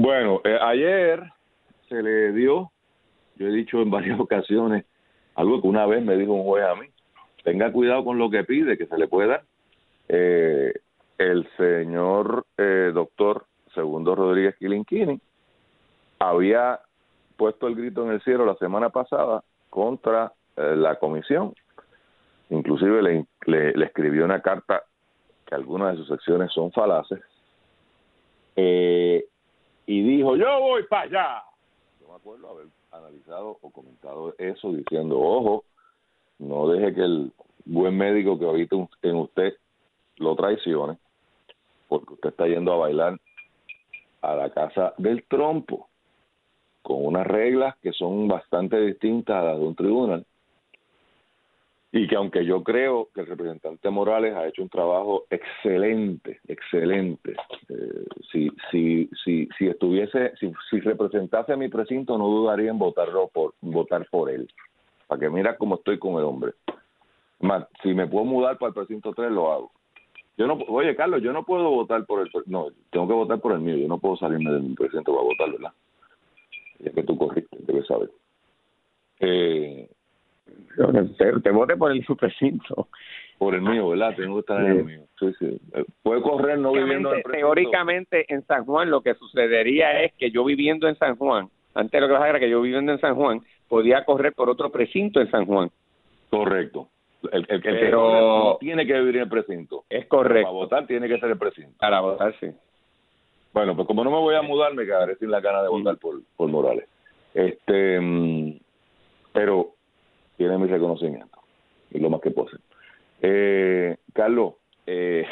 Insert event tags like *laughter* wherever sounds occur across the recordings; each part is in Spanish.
Bueno, eh, ayer se le dio, yo he dicho en *laughs* varias ocasiones, algo que una vez me dijo un juez a mí, tenga cuidado con lo que pide, que se le puede dar. Eh, el señor eh, doctor Segundo Rodríguez Quilinquini había puesto el grito en el cielo la semana pasada contra eh, la comisión. Inclusive le, le, escribió una carta que algunas de sus secciones son falaces eh, y dijo, yo voy para allá. Yo me acuerdo haber analizado o comentado eso diciendo, ojo, no deje que el buen médico que habita en usted lo traicione, porque usted está yendo a bailar a la casa del trompo, con unas reglas que son bastante distintas a las de un tribunal, y que aunque yo creo que el representante Morales ha hecho un trabajo excelente, excelente, eh, si, si, si, si estuviese, si, si representase a mi precinto, no dudaría en votarlo por, votar por él, para que mira cómo estoy con el hombre. Si me puedo mudar para el precinto 3, lo hago. Yo no, oye, Carlos, yo no puedo votar por el, no, tengo que votar por el mío, yo no puedo salirme de mi presidente para votar, ¿verdad? Ya que tú corriste, debes saber. Eh, *laughs* te, te vote por el precinto. Por el mío, ¿verdad? Tengo que estar en el mío. Sí, sí. Eh, puede correr no viviendo en el Teóricamente, en San Juan lo que sucedería es que yo viviendo en San Juan, antes lo que pasa era que yo viviendo en San Juan, podía correr por otro precinto en San Juan. Correcto. El, el, que tiene que vivir en el precinto. Es correcto. Para votar tiene que ser el precinto. Para votar, sí. Bueno, pues como no me voy a mudar, me quedaré sin la gana de votar por, por Morales. Este, mm, pero tiene mi reconocimiento. Y lo más que puedo Eh, Carlos, eh,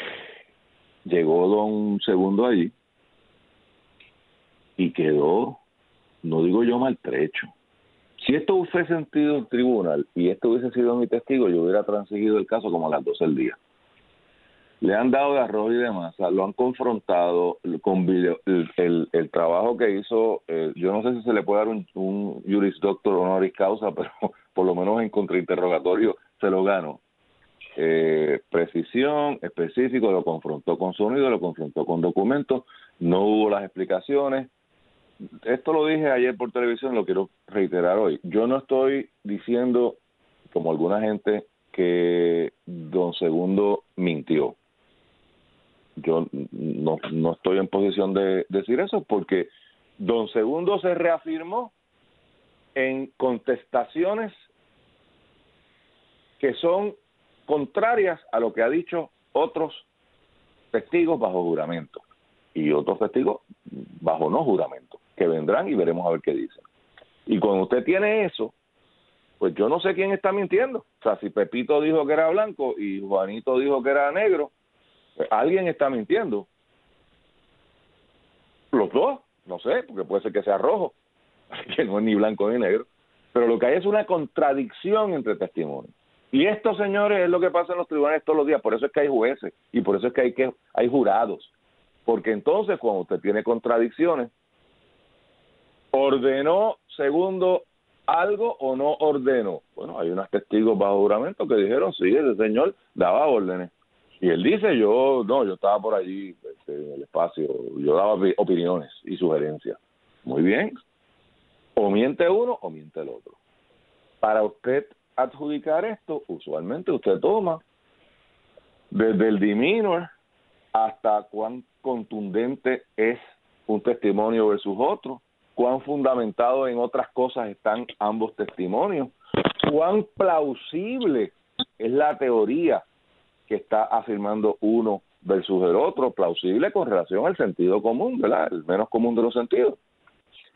llegó don Segundo allí y quedó, no digo yo maltrecho, si esto hubiese sentido el tribunal y esto hubiese sido mi testigo, yo hubiera transigido el caso como a las 12 del día. Le han dado de arroz y de masa, lo han confrontado con el, trabajo que hizo, eh, yo no sé si se le puede dar un, un juris doctor honoris causa, *laughs* pero por lo menos en contrainterrogatorio se lo ganó. Eh, precisión, específico, lo confrontó con sonido, lo confrontó con documentos, no hubo las explicaciones, esto lo dije ayer por televisión, lo quiero reiterar hoy. Yo no estoy diciendo, como alguna gente, que don Segundo mintió. Yo no, no estoy en posición de decir eso porque don Segundo se reafirmó en contestaciones que son contrarias a lo que ha dicho otros testigos bajo juramento y otros testigos bajo no juramento que vendrán y veremos a ver qué dicen. Y cuando usted tiene eso, pues yo no sé quién está mintiendo. O sea, si Pepito dijo que era blanco y Juanito dijo que era negro, alguien está mintiendo. Los dos, no sé, porque puede ser que sea rojo, *laughs* que no es ni blanco ni negro. Pero lo que hay es una contradicción entre testimonios. Y esto, señores, es lo que pasa en los tribunales todos los días. Por eso es que hay jueces y por eso es que hay, que, hay jurados. Porque entonces, cuando usted tiene contradicciones, ¿Ordenó, segundo, algo o no ordenó? Bueno, hay unos testigos bajo juramento que dijeron, sí, ese señor daba órdenes. Y él dice, yo, no, yo estaba por allí este, en el espacio, yo daba opiniones y sugerencias. Muy bien. O miente uno o miente el otro. Para usted adjudicar esto, usualmente usted toma desde el diminor hasta cuán contundente es un testimonio versus otro, cuán fundamentado en otras cosas están ambos testimonios, cuán plausible es la teoría que está afirmando uno versus el otro, plausible con relación al sentido común, ¿verdad? El menos común de los sentidos.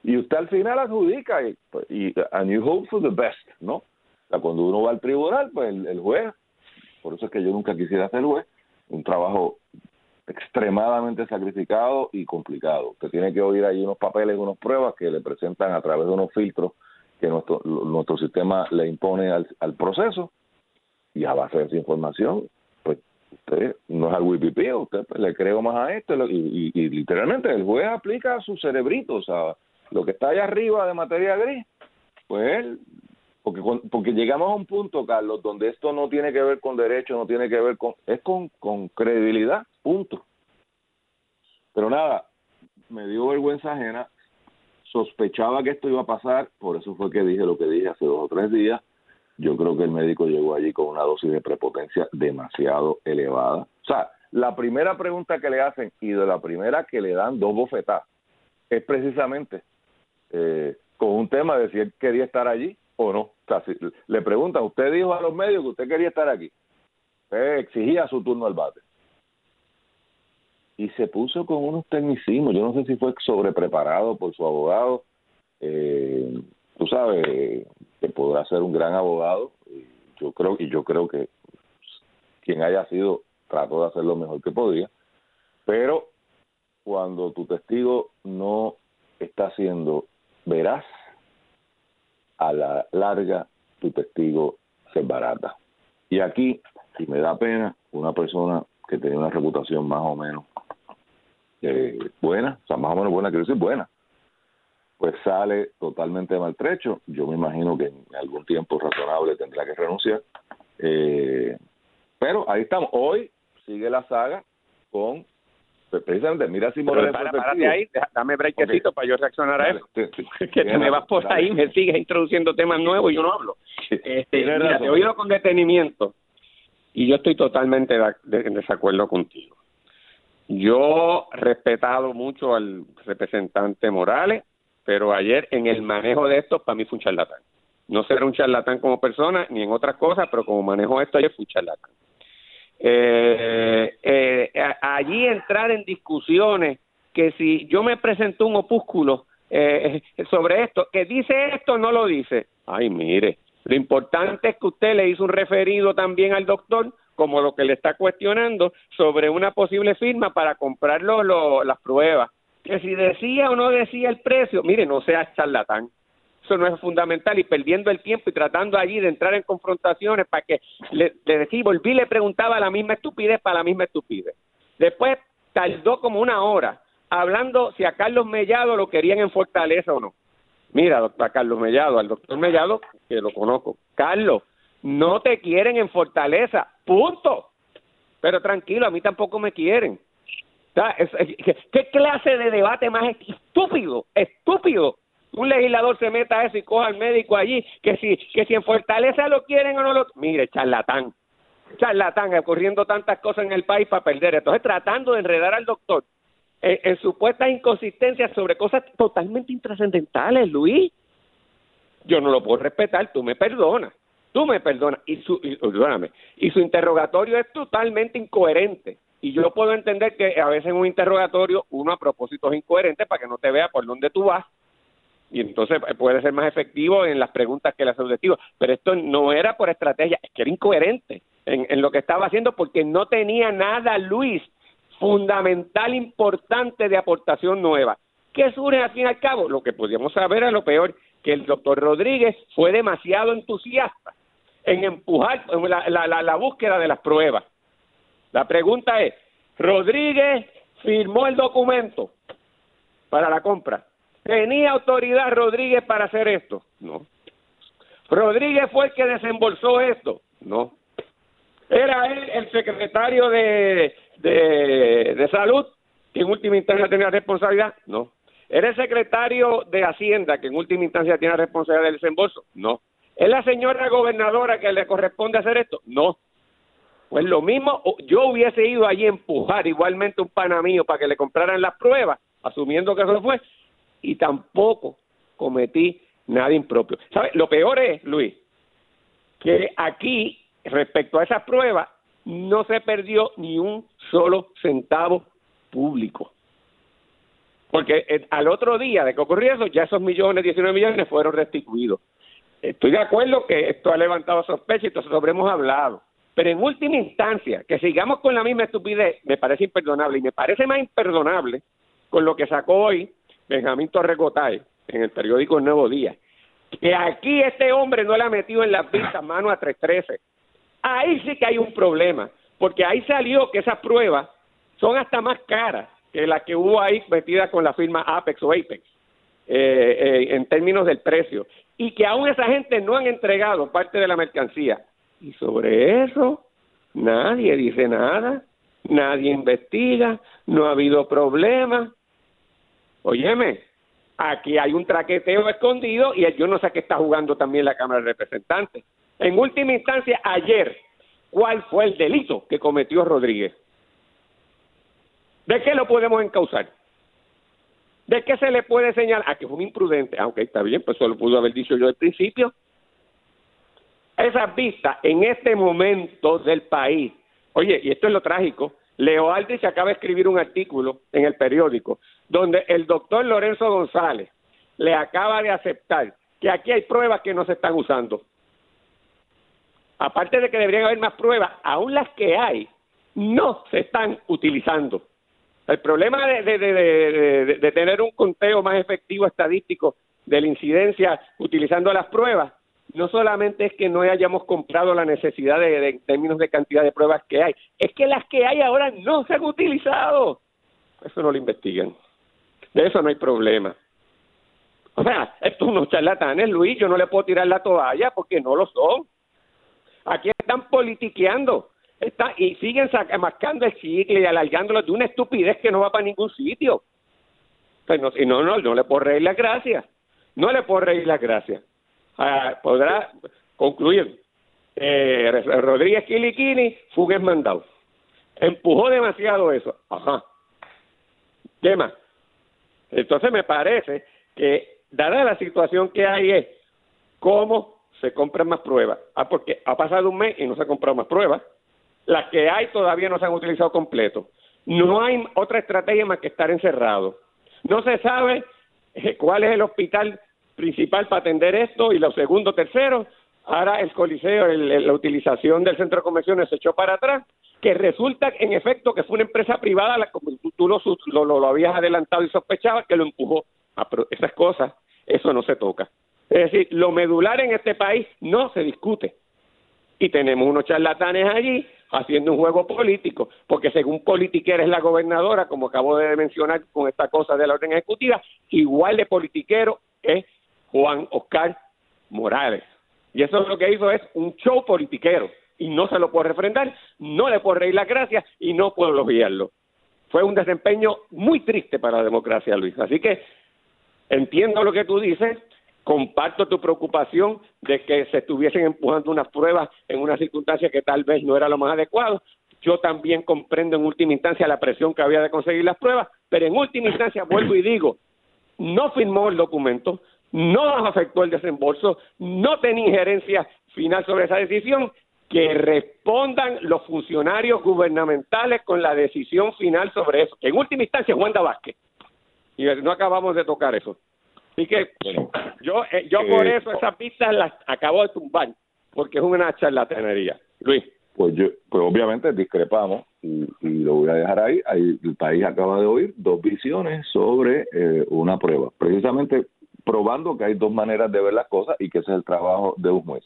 Y usted al final adjudica y, y and you hope for the best, ¿no? O sea, cuando uno va al tribunal, pues el, juez, por eso es que yo nunca quisiera ser juez, un trabajo extremadamente sacrificado y complicado. que tiene que oír ahí unos papeles, unas pruebas que le presentan a través de unos filtros que nuestro, nuestro sistema le impone al, proceso y a base de esa información, pues usted no es al WIPP, usted pues, le creo más a esto y, y, literalmente el juez aplica a su cerebrito, o sea, lo que está allá arriba de materia gris, pues él porque porque llegamos a un punto, Carlos, donde esto no tiene que ver con derecho, no tiene que ver con es con credibilidad, punto. Pero nada, me dio vergüenza ajena, sospechaba que esto iba a pasar, por eso fue que dije lo que dije hace dos o tres días. Yo creo que el médico llegó allí con una dosis de prepotencia demasiado elevada. O sea, la primera pregunta que le hacen y de la primera que le dan dos bofetadas es precisamente eh, con un tema de si él quería estar allí o no. O sea, le preguntan, usted dijo a los medios que usted quería estar aquí. exigía su turno al bate y se puso con unos tecnicismos. Yo no sé si fue sobrepreparado por su abogado. Eh, tú sabes que podrá ser un gran abogado. Yo creo y yo creo que quien haya sido trató de hacer lo mejor que podía. Pero cuando tu testigo no está siendo veraz, a la larga tu testigo se barata. Y aquí, si me da pena, una persona que tenía una reputación más o menos eh, buena, o sea, más o menos buena, quiero decir buena, pues sale totalmente maltrecho. Yo me imagino que en algún tiempo razonable tendrá que renunciar. Eh, pero ahí estamos. Hoy sigue la saga con pues, precisamente mira si Morales para, ahí dame brequecito para yo reaccionar a eso. *laughs* que te me vas por ahí me sigues introduciendo temas nuevos y yo no hablo. Este, mira, te he oído con detenimiento y yo estoy totalmente en desacuerdo contigo. Yo he respetado mucho al representante Morales, pero ayer en el manejo de esto para mí fue un charlatán. No ser un charlatán como persona ni en otras cosas, pero como manejo esto ayer fue un charlatán. Eh, eh, allí entrar en discusiones que si yo me presento un opúsculo eh, sobre esto, que dice esto, no lo dice. Ay, mire, lo importante es que usted le hizo un referido también al doctor como lo que le está cuestionando sobre una posible firma para comprar las pruebas. Que si decía o no decía el precio, mire, no sea charlatán. Eso no es fundamental y perdiendo el tiempo y tratando allí de entrar en confrontaciones para que le, le decía, volví le preguntaba la misma estupidez para la misma estupidez. Después tardó como una hora hablando si a Carlos Mellado lo querían en Fortaleza o no. Mira, doctor Carlos Mellado, al doctor Mellado, que lo conozco. Carlos, no te quieren en Fortaleza, punto. Pero tranquilo, a mí tampoco me quieren. ¿Qué clase de debate más estúpido, estúpido? Un legislador se meta a eso y coja al médico allí, que si, que si en Fortaleza lo quieren o no lo... Mire, charlatán, charlatán, ocurriendo tantas cosas en el país para perder. Entonces, tratando de enredar al doctor en, en supuestas inconsistencias sobre cosas totalmente intrascendentales, Luis. Yo no lo puedo respetar, tú me perdonas. Tú me perdonas, y su, y, y su interrogatorio es totalmente incoherente. Y yo puedo entender que a veces en un interrogatorio uno a propósito es incoherente para que no te vea por dónde tú vas y entonces puede ser más efectivo en las preguntas que las objetivos. Pero esto no era por estrategia, es que era incoherente en, en lo que estaba haciendo porque no tenía nada, Luis, fundamental, importante de aportación nueva. ¿Qué surge al fin y al cabo? Lo que podíamos saber a lo peor, que el doctor Rodríguez fue demasiado entusiasta en empujar la, la, la, búsqueda de las pruebas. La pregunta es, ¿Rodríguez firmó el documento para la compra? ¿Tenía autoridad Rodríguez para hacer esto? No. ¿Rodríguez fue el que desembolsó esto? No. ¿Era él el secretario de, de, de salud que en última instancia tenía responsabilidad? No. ¿Era el secretario de Hacienda que en última instancia tiene responsabilidad del desembolso? No. ¿Es la señora gobernadora que le corresponde hacer esto? No. Pues lo mismo, yo hubiese ido allí a empujar igualmente un pana mío para que le compraran las pruebas, asumiendo que eso fue, y tampoco cometí nada impropio. ¿Sabes? Lo peor es, Luis, que aquí, respecto a esas pruebas, no se perdió ni un solo centavo público. Porque eh, al otro día de que ocurrió eso, ya esos millones, 19 millones fueron restituidos. Estoy de acuerdo que esto ha levantado sospechas y esto sobre hemos hablado. Pero en última instancia, que sigamos con la misma estupidez, me parece imperdonable. Y me parece más imperdonable con lo que sacó hoy Benjamín Torrecotay en el periódico El Nuevo Día. Que aquí este hombre no le ha metido en las pistas mano a 313. Ahí sí que hay un problema. Porque ahí salió que esas pruebas son hasta más caras que las que hubo ahí metidas con la firma Apex o Apex. Eh, eh, en términos del precio y que aún esa gente no han entregado parte de la mercancía. Y sobre eso nadie dice nada, nadie investiga, no ha habido problema. óyeme, aquí hay un traqueteo escondido y yo no sé qué está jugando también la Cámara de Representantes. En última instancia, ayer, ¿cuál fue el delito que cometió Rodríguez? ¿De qué lo podemos encauzar? ¿De qué se le puede señalar? A que fue un imprudente. Aunque está bien, pues eso lo pudo haber dicho yo al principio. Esas vistas en este momento del país. Oye, y esto es lo trágico. Leo Aldrich acaba de escribir un artículo en el periódico donde el doctor Lorenzo González le acaba de aceptar que aquí hay pruebas que no se están usando. Aparte de que deberían haber más pruebas, aún las que hay no se están utilizando. El problema de, de, de, tener un conteo más efectivo estadístico de la incidencia utilizando las pruebas no solamente es que no hayamos comprado la necesidad de, en términos de cantidad de pruebas que hay, es que las que hay ahora no se han utilizado. Eso no lo investigan. De eso no hay problema. O sea, estos unos charlatanes, Luis, yo no le puedo tirar la toalla porque no lo son. Aquí están politiqueando está, y siguen mascando el chicle y alargándolo de una estupidez que no va para ningún sitio. Pues no, no, no, no le puedo reír las gracias. No le puedo reír las gracias. Ah, podrá concluir. Eh, Rodríguez Quiliquini fue un mandado. Empujó demasiado eso. Ajá. ¿Qué más? Entonces me parece que, dada la situación que hay, es cómo se compran más pruebas. Ah, porque ha pasado un mes y no se han comprado más pruebas. Las que hay todavía no se han utilizado completo. No hay otra estrategia más que estar encerrado. No se sabe eh, cuál es el hospital principal para atender esto y lo segundo, tercero, ahora el coliseo, la utilización del centro de convenciones se echó para atrás, que resulta en efecto que fue una empresa privada, la, como tú, lo, lo, habías adelantado y sospechabas, que lo empujó. a esas cosas, eso no se toca. Es decir, lo medular en este país no se discute. Y tenemos unos charlatanes allí haciendo un juego político, porque según politiquera es la gobernadora, como acabo de mencionar con esta cosa de la orden ejecutiva, igual de politiquero es Juan Oscar Morales. Y eso es lo que hizo es un show politiquero y no se lo puedo refrendar, no le puedo reír las gracias y no puedo elogiarlo. Fue un desempeño muy triste para la democracia, Luis. Así que entiendo lo que tú dices, comparto tu preocupación de que se estuviesen empujando unas pruebas en una circunstancia que tal vez no era lo más adecuado. Yo también comprendo en última instancia la presión que había de conseguir las pruebas, pero en última instancia vuelvo y digo, no firmó el documento, no nos afectó el desembolso, no tenía injerencia final sobre esa decisión, que respondan los funcionarios gubernamentales con la decisión final sobre eso, en última instancia es Wanda Vázquez. Y no acabamos de tocar eso. Así que yo, eh, yo por eh, eso esas pistas las acabo de tumbar, porque es una charlatanería. Luis. Pues yo, pues obviamente discrepamos y, lo voy a dejar ahí. ahí. El país acaba de oír dos visiones sobre eh, una prueba. Precisamente probando que hay dos maneras de ver las cosas y que ese es el trabajo de un juez.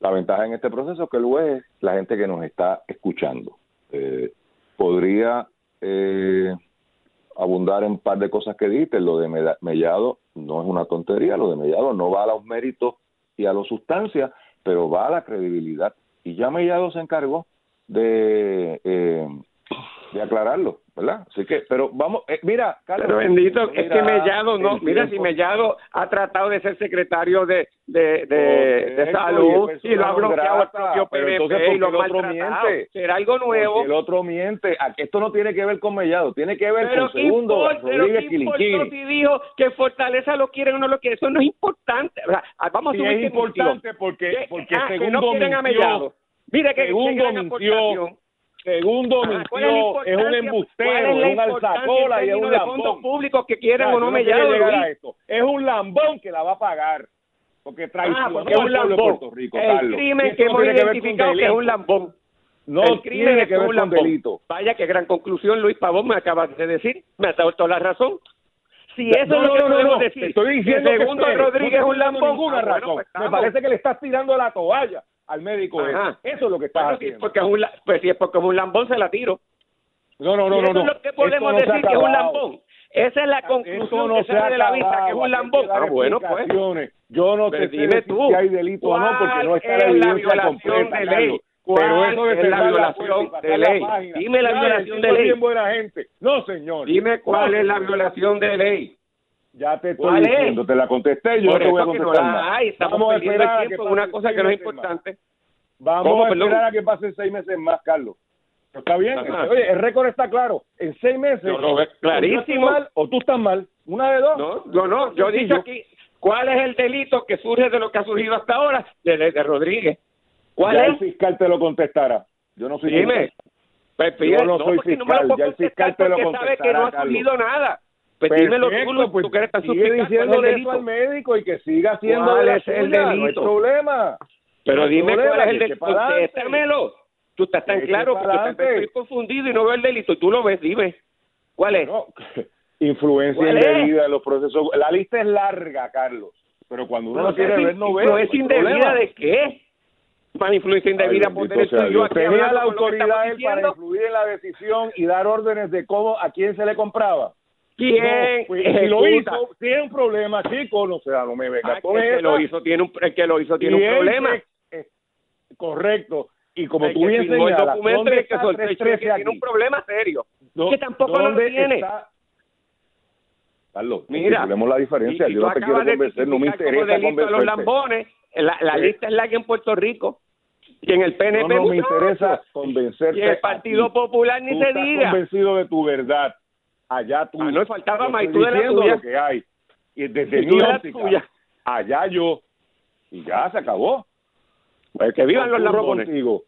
La ventaja en este proceso es que el juez es la gente que nos está escuchando. Eh, podría eh, abundar en un par de cosas que dijiste. Lo de Mellado no es una tontería, lo de Mellado no va a los méritos y a las sustancias, pero va a la credibilidad. Y ya Mellado se encargó de, eh, de aclararlo. ¿verdad? Así que, pero vamos, eh, mira, Pero bendito, es que Mellado no, mira si Mellado ha tratado de ser secretario de, de, de, salud y, lo ha bloqueado el propio PNP y lo otro miente? Será algo nuevo. el otro miente, esto no tiene que ver con Mellado, tiene que ver con segundo Rodríguez Quiliquini. si dijo que Fortaleza lo quiere o no lo quiere, eso no es importante. vamos a es importante porque, porque ah, segundo no quieren a Mellado. Mire que segundo mintió Segundo, mintió, es, un embustero, es, un alzacola y es un lambón. fondos públicos que quieren o no me llaman. Es un lambón que la va a pagar. Porque traicionó ah, es un lambón. Puerto Rico, el crimen que hemos identificado que es un lambón. No el crimen tiene que ver con delito. Vaya, qué gran conclusión, Luis Pavón, me acabas de decir. Me ha dado toda la razón. Si eso es lo que no, decir, estoy diciendo que segundo Rodríguez es un lambón. Ninguna ah, razón. Pues me parece que le estás tirando la toalla al médico. Eso es lo que está haciendo. porque es un, pues si es porque es un lambón, se la tiro. No, no, no, no. Eso es lo que podemos decir que es un lambón. Esa es la conclusión no que se de la vista, que es un lambón. Ah, bueno, pues. Yo no te dime tú, si hay delito o no, porque no está la evidencia completa. De ley? Pero eso es la violación de ley. Dime la violación de ley. buena gente. No, señor. Dime cuál es la violación de ley. Ya te estoy diciendo, te la contesté, yo te voy a contestar más. Vamos a esperar a que una cosa que no es importante. Vamos a esperar a que pasen seis meses más, Carlos. Está bien, oye, el récord está claro. En seis meses, no, clarísimo. Mal, o tú estás mal. Una de dos. No, no, no. Yo he dicho aquí, ¿cuál es el delito que surge de lo que ha surgido hasta ahora? De, de, Rodríguez. ¿Cuál ya es? el fiscal te lo contestará. Yo no soy Dime. Pues, yo no, soy fiscal, ya el fiscal te lo contestará. sabe que no ha surgido nada. Pues dímelo tú, pues, tú que tan sigue diciéndole eso al médico y que siga haciendo ¿Cuál es el delito? No hay problema. Pero dime cuál es el delito. Contéstamelo. Tú estás tan claro que estoy confundido y no veo el delito. Tú lo ves, dime. ¿Cuál es? *laughs* influencia indebida en los procesos. La lista es larga, Carlos. Pero cuando uno no quiere ver, no ve. ¿Influencia indebida de qué? Más influencia indebida por yo Tenía la autoridad él para influir en la decisión y dar órdenes de cómo, a quién se le compraba. ¿Quién? Pues, si lo hizo, tiene un problema, chico, no sea, no me venga ah, el que lo hizo tiene un, el que lo hizo tiene un problema. correcto. Y como el tú bien señalas, el documento que, que tiene un problema serio. que tampoco lo tiene. Está? Carlos, Mira, vemos la diferencia. Yo no te quiero convencer, no me interesa convencer. los lambones, la, la lista es la que en Puerto Rico. Y en el PNP no, no me interesa convencerte. Y el Partido Popular ni se diga. convencido de tu verdad. Allá tú. Ah, no faltaba más y tú de la tuya. lo que hay. Y desde mi óptica, allá yo. Y ya se acabó. Pues que vivan los lambones. contigo